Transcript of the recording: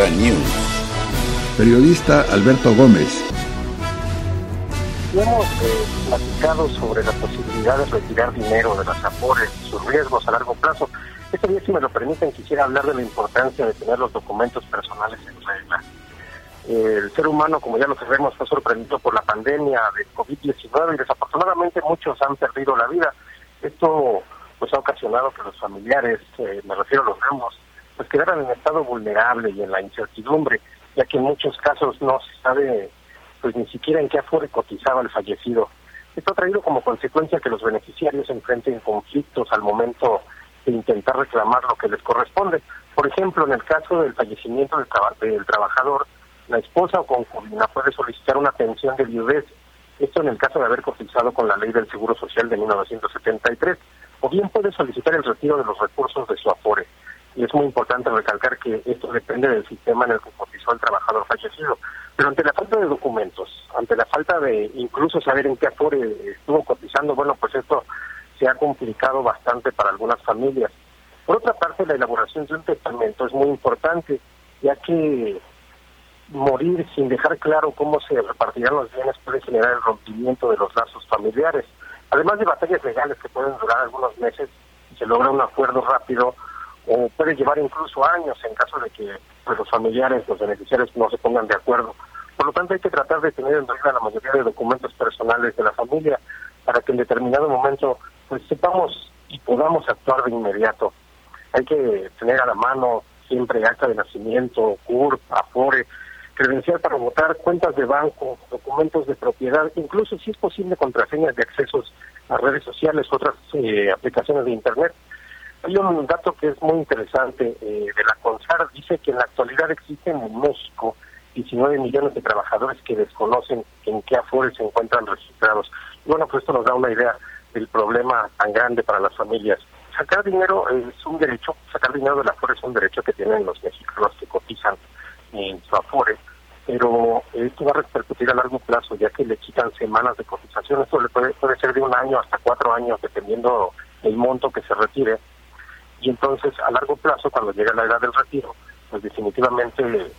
J News. Periodista Alberto Gómez. Hemos eh, platicado sobre la posibilidad de retirar dinero de las AFORES y sus riesgos a largo plazo. Este día, si me lo permiten, quisiera hablar de la importancia de tener los documentos personales en regla. el ser humano, como ya lo sabemos, fue sorprendido por la pandemia de COVID-19 y desafortunadamente muchos han perdido la vida. Esto pues ha ocasionado que los familiares, eh, me refiero a los ambos, pues quedaran en estado vulnerable y en la incertidumbre, ya que en muchos casos no se sabe pues ni siquiera en qué afore cotizaba el fallecido. Esto ha traído como consecuencia que los beneficiarios enfrenten conflictos al momento de intentar reclamar lo que les corresponde. Por ejemplo, en el caso del fallecimiento del, del trabajador, la esposa o concubina puede solicitar una pensión de viudez, esto en el caso de haber cotizado con la ley del Seguro Social de 1973, o bien puede solicitar el retiro de los recursos de su afore. Y es muy importante recalcar que esto depende del sistema en el que cotizó el trabajador fallecido. Pero ante la falta de documentos, ante la falta de incluso saber en qué afore estuvo cotizando, bueno, pues esto se ha complicado bastante para algunas familias. Por otra parte, la elaboración de un testamento es muy importante, ya que morir sin dejar claro cómo se repartirán los bienes puede generar el rompimiento de los lazos familiares. Además de batallas legales que pueden durar algunos meses, se logra un acuerdo rápido, o puede llevar incluso años en caso de que pues, los familiares, los beneficiarios no se pongan de acuerdo. Por lo tanto, hay que tratar de tener en regla la mayoría de documentos personales de la familia para que en determinado momento pues sepamos y podamos actuar de inmediato. Hay que tener a la mano siempre acta de nacimiento, CURP, AFORE, credencial para votar, cuentas de banco, documentos de propiedad, incluso si es posible contraseñas de accesos a redes sociales, otras eh, aplicaciones de Internet. Hay un dato que es muy interesante eh, de la CONSAR, dice que en la actualidad existen en México 19 millones de trabajadores que desconocen en qué afores se encuentran registrados. Y bueno, pues esto nos da una idea del problema tan grande para las familias. Sacar dinero es un derecho, sacar dinero de la afore es un derecho que tienen los mexicanos que cotizan en su afore, pero esto va a repercutir a largo plazo, ya que le quitan semanas de cotización. Esto le puede, puede ser de un año hasta cuatro años, dependiendo el monto que se retire. Y entonces, a largo plazo, cuando llega la edad del retiro, pues definitivamente eh,